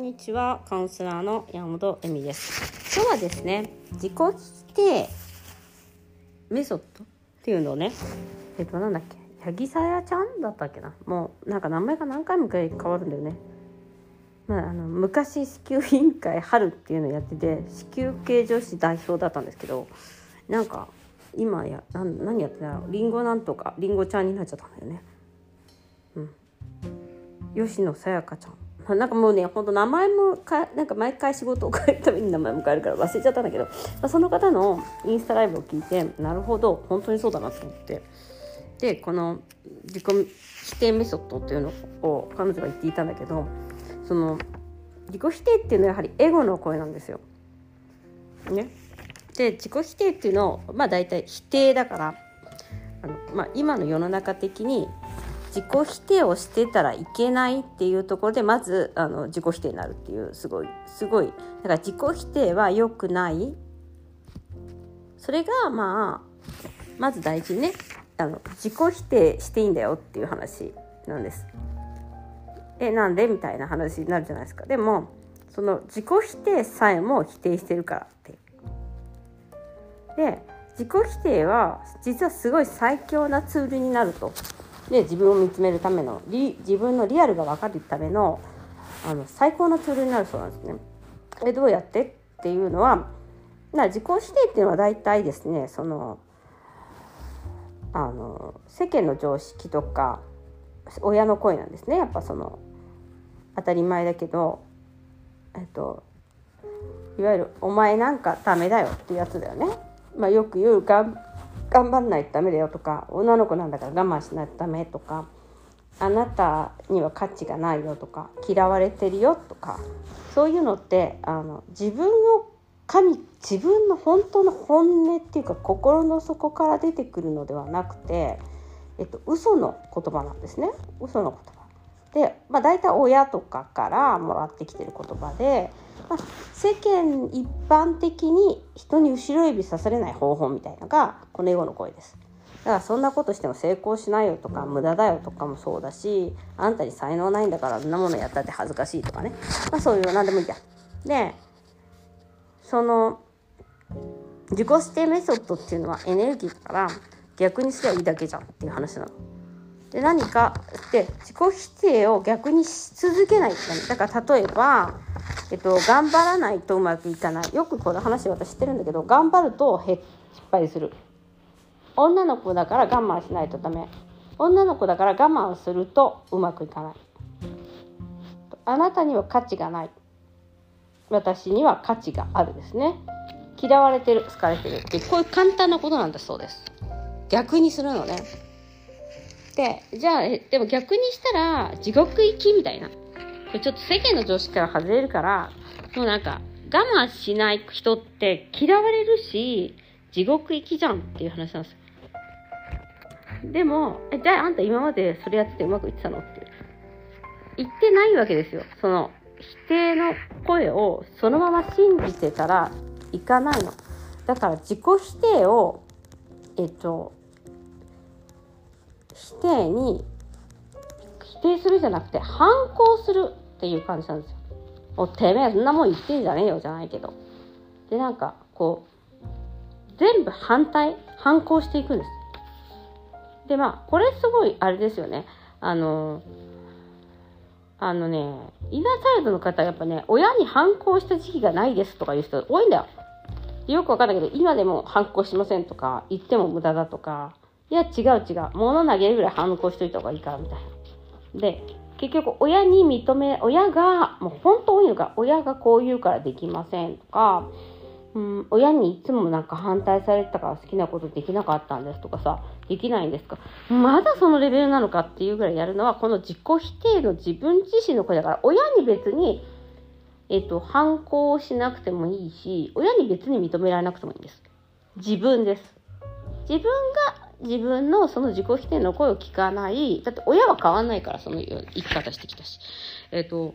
んにちはカウンセラーの山本恵美です。今日はですね自己否定メソッドっていうのをねえっとなんだっけ八木さやちゃんだったっけな。もうなんか名前が何回も変わるんだよね。まあ、あの昔子宮委員会春っていうのをやってて子宮系女子代表だったんですけどなんか今や何やってたりんごなんとかりんごちゃんになっちゃったんだよね。うん。吉野さやかちゃん。なんかもうねほんと名前もかなんか毎回仕事を変えるために名前も変えるから忘れちゃったんだけど、まあ、その方のインスタライブを聞いてなるほど本当にそうだなと思ってでこの自己否定メソッドっていうのを彼女が言っていたんだけどその自己否定っていうのはやはりエゴの声なんですよ。ね、で自己否定っていうのをまあ大体否定だからあの、まあ、今の世の中的に自己否定をしてたらいけないっていうところでまずあの自己否定になるっていうすごいすごいだから自己否定は良くないそれがまあまず大事ねあの自己否定していいんだよっていう話なんです。えなんでみたいな話になるじゃないですか。でもその自己否定さえも否定してるからって。で自己否定は実はすごい最強なツールになると。で自分を見つめるための自分のリアルが分かるためのあの最高のツールになるそうなんですね。えどうやってっていうのはな自己否定っていうのは大体ですねそのあの世間の常識とか親の声なんですねやっぱその当たり前だけどえっといわゆる「お前なんかダメだよ」っていうやつだよね。まあ、よく言う頑張んないとダメだよとか女の子なんだから我慢しないとダメとかあなたには価値がないよとか嫌われてるよとかそういうのってあの自分を神自分の本当の本音っていうか心の底から出てくるのではなくて、えっと、嘘の言葉なんですね嘘の言葉。で、まあ、大体親とかからもらってきてる言葉で、まあ、世間一般的に人に後ろ指さされない方法みたいのがこの英語の声です。だからそんなことしても成功しないよとか無駄だよとかもそうだしあんたに才能ないんだからあんなものやったって恥ずかしいとかね、まあ、そういう何でもいいじゃん。でその自己否定メソッドっていうのはエネルギーだから逆にすりゃいいだけじゃんっていう話なの。で何かって自己否定を逆にし続けないってだから例えば、えっと、頑張らないとうまくいかない。よくこの話私知ってるんだけど頑張るとへ失敗する。女の子だから我慢しないとダメ。女の子だから我慢するとうまくいかない。あなたには価値がない。私には価値があるですね。嫌われてる好かれてるって。こういう簡単なことなんだそうです。逆にするのね。でじゃあでも逆にしたら地獄行きみたいな。これちょっと世間の常識から外れるからもうなんか我慢しない人って嫌われるし地獄行きじゃんっていう話なんですよ。でもえじゃああんた今までそれやっててうまくいってたのって。言ってないわけですよ。その否定の声をそのまま信じてたらいかないの。だから自己否定を、えっと、否定に、否定するじゃなくて反抗するっていう感じなんですよ。おてめえそんなもん言ってんじゃねえよじゃないけど。で、なんか、こう、全部反対、反抗していくんです。で、まあ、これすごいあれですよね。あの、あのね、イナーチャイドの方はやっぱね、親に反抗した時期がないですとかいう人多いんだよ。よくわかんないけど、今でも反抗しませんとか、言っても無駄だとか、いや、違う違う。物投げるぐらい反抗しといた方がいいから、みたいな。で、結局、親に認め、親が、もう本当多いのか、親がこう言うからできませんとか、うん、親にいつもなんか反対されてたから好きなことできなかったんですとかさ、できないんですかまだそのレベルなのかっていうぐらいやるのは、この自己否定の自分自身の声だから、親に別に、えっ、と、反抗しなくてもいいし、親に別に認められなくてもいいんです。自分です。自分が自分のその自己否定の声を聞かない。だって親は変わんないから、その生き方してきたし。えっ、と、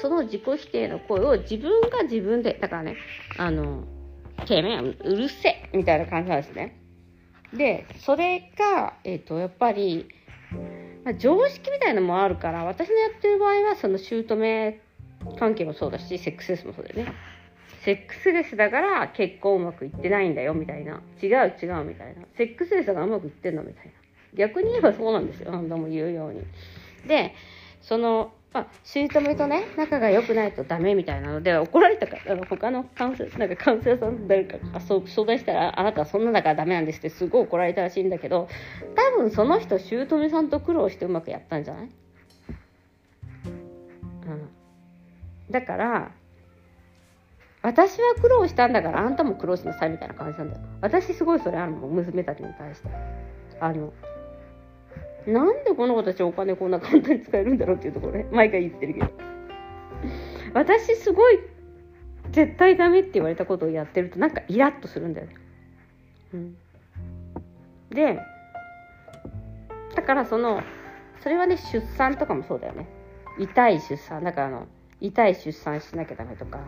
その自己否定の声を自分が自分で、だからね、あの、てめえ、うるせえみたいな感じなんですね。で、それが、えっ、ー、と、やっぱり、まあ、常識みたいなのもあるから、私のやってる場合は、その姑関係もそうだしセックスレスもそうだよねセックスレスだから結婚うまくいってないんだよみたいな。違う違うみたいな。セックスレスだからうまくいってんのみたいな。逆に言えばそうなんですよ。何度も言うように。でそのま、姑とね、仲が良くないとダメみたいなので、怒られたから、あの他のカウンセなんかカウンセラーさん誰かが相談したら、あなたはそんなだからダメなんですってすごい怒られたらしいんだけど、多分その人、姑さんと苦労してうまくやったんじゃない？うん。だから、私は苦労したんだからあんたも苦労しなさいみたいな感じなんだよ。私すごいそれあるもん、娘たちに対して。あの、なんでこの子たちお金こんな簡単に使えるんだろうっていうところね。毎回言ってるけど。私すごい絶対ダメって言われたことをやってるとなんかイラッとするんだよね、うん、でだからそのそれはね出産とかもそうだよね。痛い出産。だからあの痛い出産しなきゃダメとか。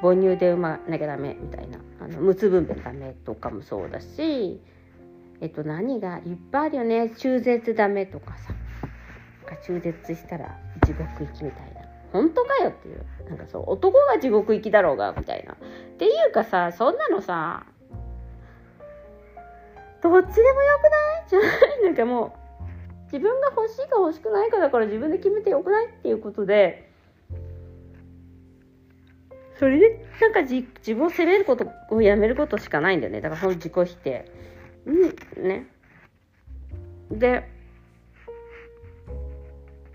母乳で産まなきゃダメみたいな。あの無痛分娩ダメとかもそうだしえっと何がいっぱいあるよね。中絶ダメとかさ。中絶したら地獄行きみたいな。本当かよっていう。なんかそう男が地獄行きだろうがみたいな。っていうかさそんなのさどっちでもよくない？じゃない？なんかもう自分が欲しいか欲しくないかだから自分で決めてよくない？っていうことでそれでなんか自分を責めることをやめることしかないんだよね。だからその自己否定。うん。ね。で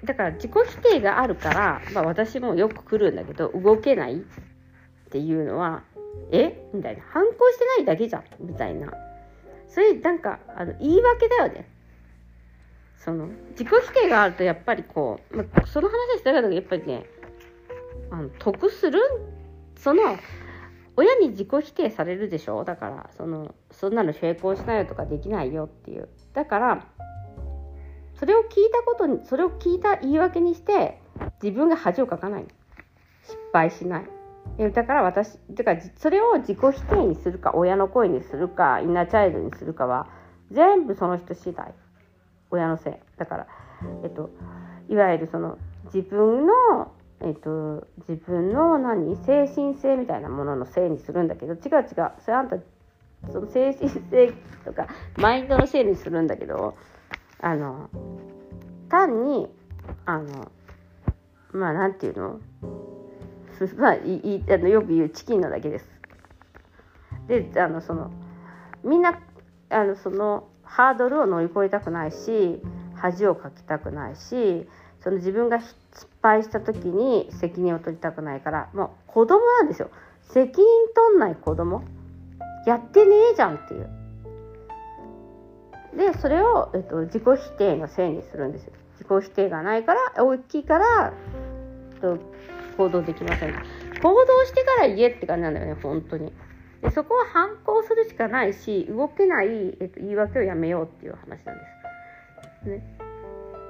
だから自己否定があるから、まあ、私もよく来るんだけど動けないっていうのはえ？みたいな。反抗してないだけじゃん。みたいな。それなんかあの言い訳だよね。その自己否定があるとやっぱりこう、まあ、その話したけどやっぱりねあの得するその親に自己否定されるでしょ？だからそのそんなの成功しないよとかできないよっていう。だからそれを聞いたことにそれを聞いた言い訳にして自分が恥をかかない。失敗しない。だから私だからそれを自己否定にするか親の声にするかインナーチャイルドにするかは全部その人次第。親のせい。だからえっといわゆるその自分のえっと、自分の何精神性みたいなもののせいにするんだけど違う違うそれあんたその精神性とかマインドのせいにするんだけどあの単にあのまあなんていうの？まあいいあのよく言うチキンなだけです。であのそのみんなあのそのハードルを乗り越えたくないし恥をかきたくないしその自分が失敗した時に責任を取りたくないからもう子供なんですよ。責任取んない子供。やってねえじゃんっていう。でそれを、えっと、自己否定のせいにするんですよ。自己否定がないから大きいから、えっと、行動できません。行動してから言えって感じなんだよね本当に。でそこは反抗するしかないし動けない、えっと、言い訳をやめようっていう話なんです。ね、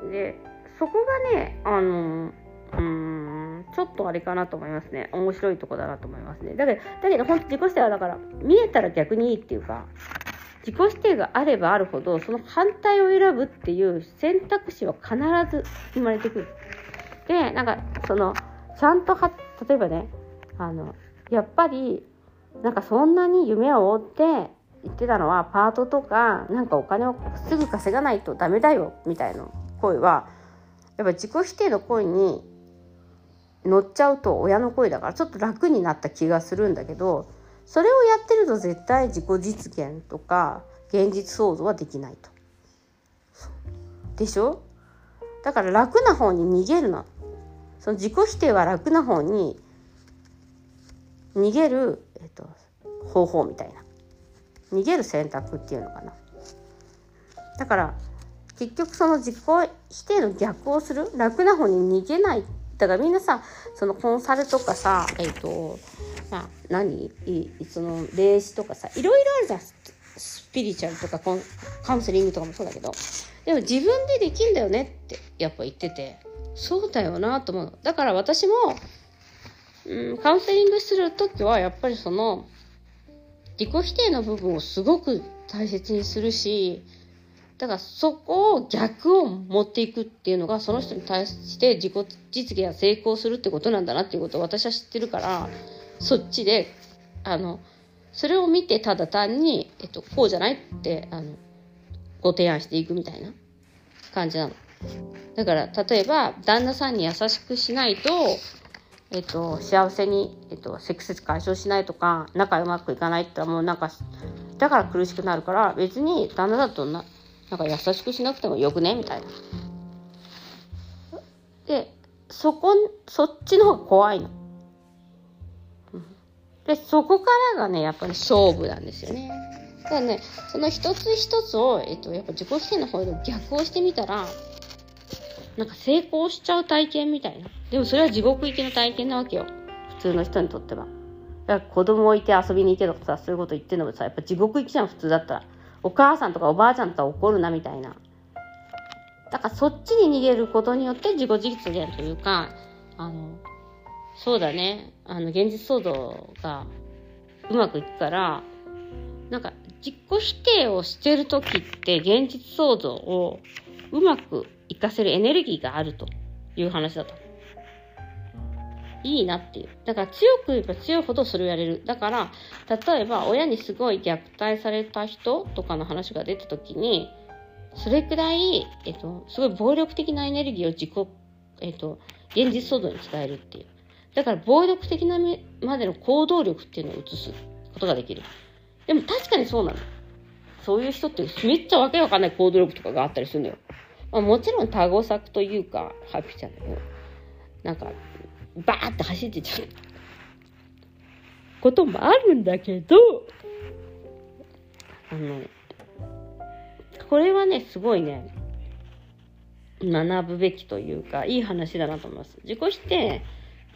でそこがねあのうんちょっとあれかなと思いますね。面白いとこだなと思いますね。だけどだけど本当自己否定はだから見えたら逆にいいっていうか自己否定があればあるほどその反対を選ぶっていう選択肢は必ず生まれてくる。でなんかそのちゃんとは例えばねあのやっぱりなんかそんなに夢を追って言ってたのはパートとかなんかお金をすぐ稼がないとダメだよみたいな声はやっぱ自己否定の声に乗っちゃうと親の声だからちょっと楽になった気がするんだけどそれをやってると絶対自己実現とか現実創造はできないと。でしょ？だから楽な方に逃げるの。その自己否定は楽な方に逃げる、えっと、方法みたいな。逃げる選択っていうのかな。だから結局その自己否定の逆をする楽な方に逃げない。だからみんなさそのコンサルとかさえっ、ー、とまあ何？その霊視とかさいろいろあるじゃん。スピリチュアルとかコンカウンセリングとかもそうだけど。でも自分でできんだよねってやっぱ言ってて。そうだよなと思うだから私も、うん、カウンセリングする時はやっぱりその自己否定の部分をすごく大切にするしだからそこを逆を持っていくっていうのがその人に対して自己実現が成功するってことなんだなっていうことを私は知ってるからそっちであのそれを見てただ単に、えっと、こうじゃないってあのご提案していくみたいな感じなの。だから例えば旦那さんに優しくしないと、えっと、幸せに、えっと、セックス解消しないとか仲うまくいかないってもうなんかだから苦しくなるから別に旦那だとななんか優しくしなくてもよくね？みたいな。でそこそっちの方が怖いの。でそこからがねやっぱり勝負なんですよね。だからねその一つ一つを、えっと、やっぱ自己否定の方で逆をしてみたらなんか成功しちゃう体験みたいな。でもそれは地獄行きの体験なわけよ。普通の人にとっては。だから子供置いて遊びに行けとかさ、そういうこと言ってんのもさ、やっぱ地獄行きじゃん、普通だったら。お母さんとかおばあちゃんとは怒るなみたいな。だからそっちに逃げることによって自己実現というか、あの、そうだね、あの、現実創造がうまくいくから、なんか自己否定をしてる時って現実創造をうまく活かせるエネルギーがあるという話だと。いいなっていう。だから強く言えば強いほどそれをやれる。だから、例えば親にすごい虐待された人とかの話が出た時に、それくらい、えっと、すごい暴力的なエネルギーを自己、えっと、現実騒動に伝えるっていう。だから暴力的なまでの行動力っていうのを移すことができる。でも確かにそうなの。そういう人ってめっちゃわけわかんない行動力とかがあったりするのよ。まあ、もちろん多語作というか、ハッピーちゃんの、なんか、バーって走ってっちゃうこともあるんだけど、あの、これはね、すごいね、学ぶべきというか、いい話だなと思います。自己否定、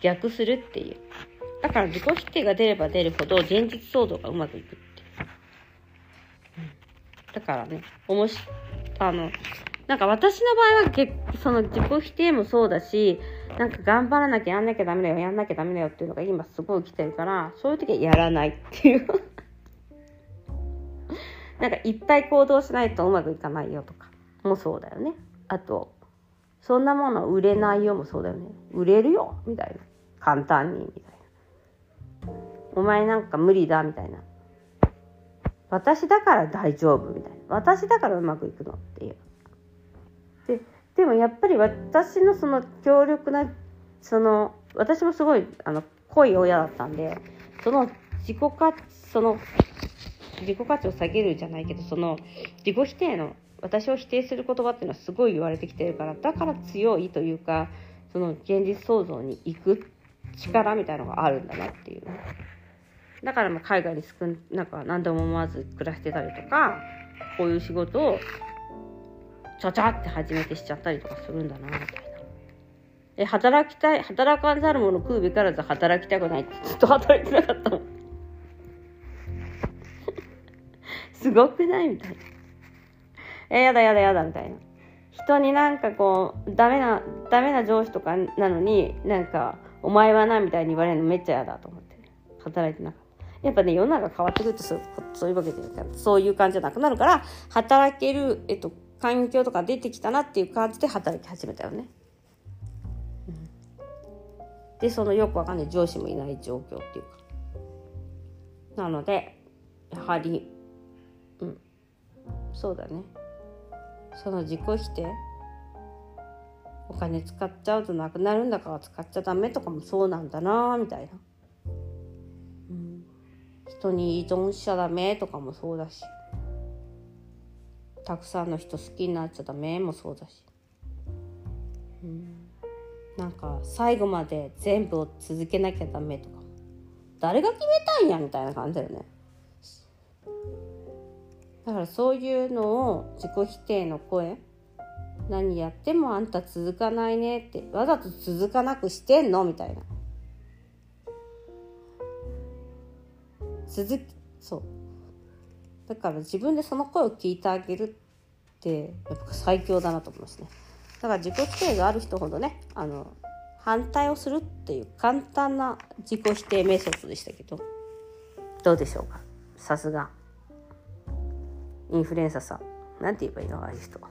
逆するっていう。だから自己否定が出れば出るほど現実騒動がうまくいくって。だからね、おもし、あの、なんか私の場合は結その自己否定もそうだし、なんか頑張らなきゃやんなきゃダメだよ、やんなきゃダメだよっていうのが今すごい来てるから、そういう時はやらないっていう なんかいっぱい行動しないとうまくいかないよとかもそうだよね。あと、そんなもの売れないよもそうだよね。売れるよみたいな。簡単にみたいな。お前なんか無理だみたいな。私だから大丈夫みたいな。私だからうまくいくのっていう。ででもやっぱり私のその強力なその私もすごいあの濃い親だったんでその自己価値その自己価値を下げるじゃないけどその自己否定の私を否定する言葉っていうのはすごい言われてきてるからだから強いというかその現実創造に行く力みたいのがあるんだなっていう。だからまあ海外に少なんか何でも思わず暮らしてたりとかこういう仕事をちゃちゃって初めてしちゃったりとかするんだなみたいな。え働きたい働かざる者食うべからず働きたくないってずっと働いてなかったもん すごくない？みたいな。えやだやだやだみたいな。人になんかこうダメなダメな上司とかなのになんかお前はなみたいに言われるのめっちゃ嫌だと思って。働いてなかった。やっぱね世の中変わってくるとそういうわけでそういう感じじゃなくなるから働ける、えっと、環境とか出てきたなっていう感じで働き始めたよね。でそのよくわかんない上司もいない状況っていうか。なのでやはりうん。そうだね。その自己否定。お金使っちゃうとなくなるんだから使っちゃダメとかもそうなんだなみたいな、うん、人に依存しちゃダメとかもそうだし。たくさんの人好きになっちゃダメもそうだし、うん、なんか最後まで全部を続けなきゃダメとか。誰が決めたんやみたいな感じだよね。だからそういうのを自己否定の声。何やってもあんた続かないねって。わざと続かなくしてんのみたいな。続きそう。だから自分でその声を聞いてあげるってやっぱ最強だなと思いますね。だから自己否定がある人ほどねあの反対をするっていう簡単な自己否定メソッドでしたけどどうでしょうか？さすが。インフルエンサーさん。なんて言えばいいの？ああいう人。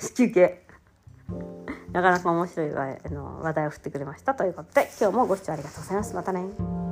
子宮系なかなか面白いあの話題を振ってくれましたということで今日もご視聴ありがとうございます。またね。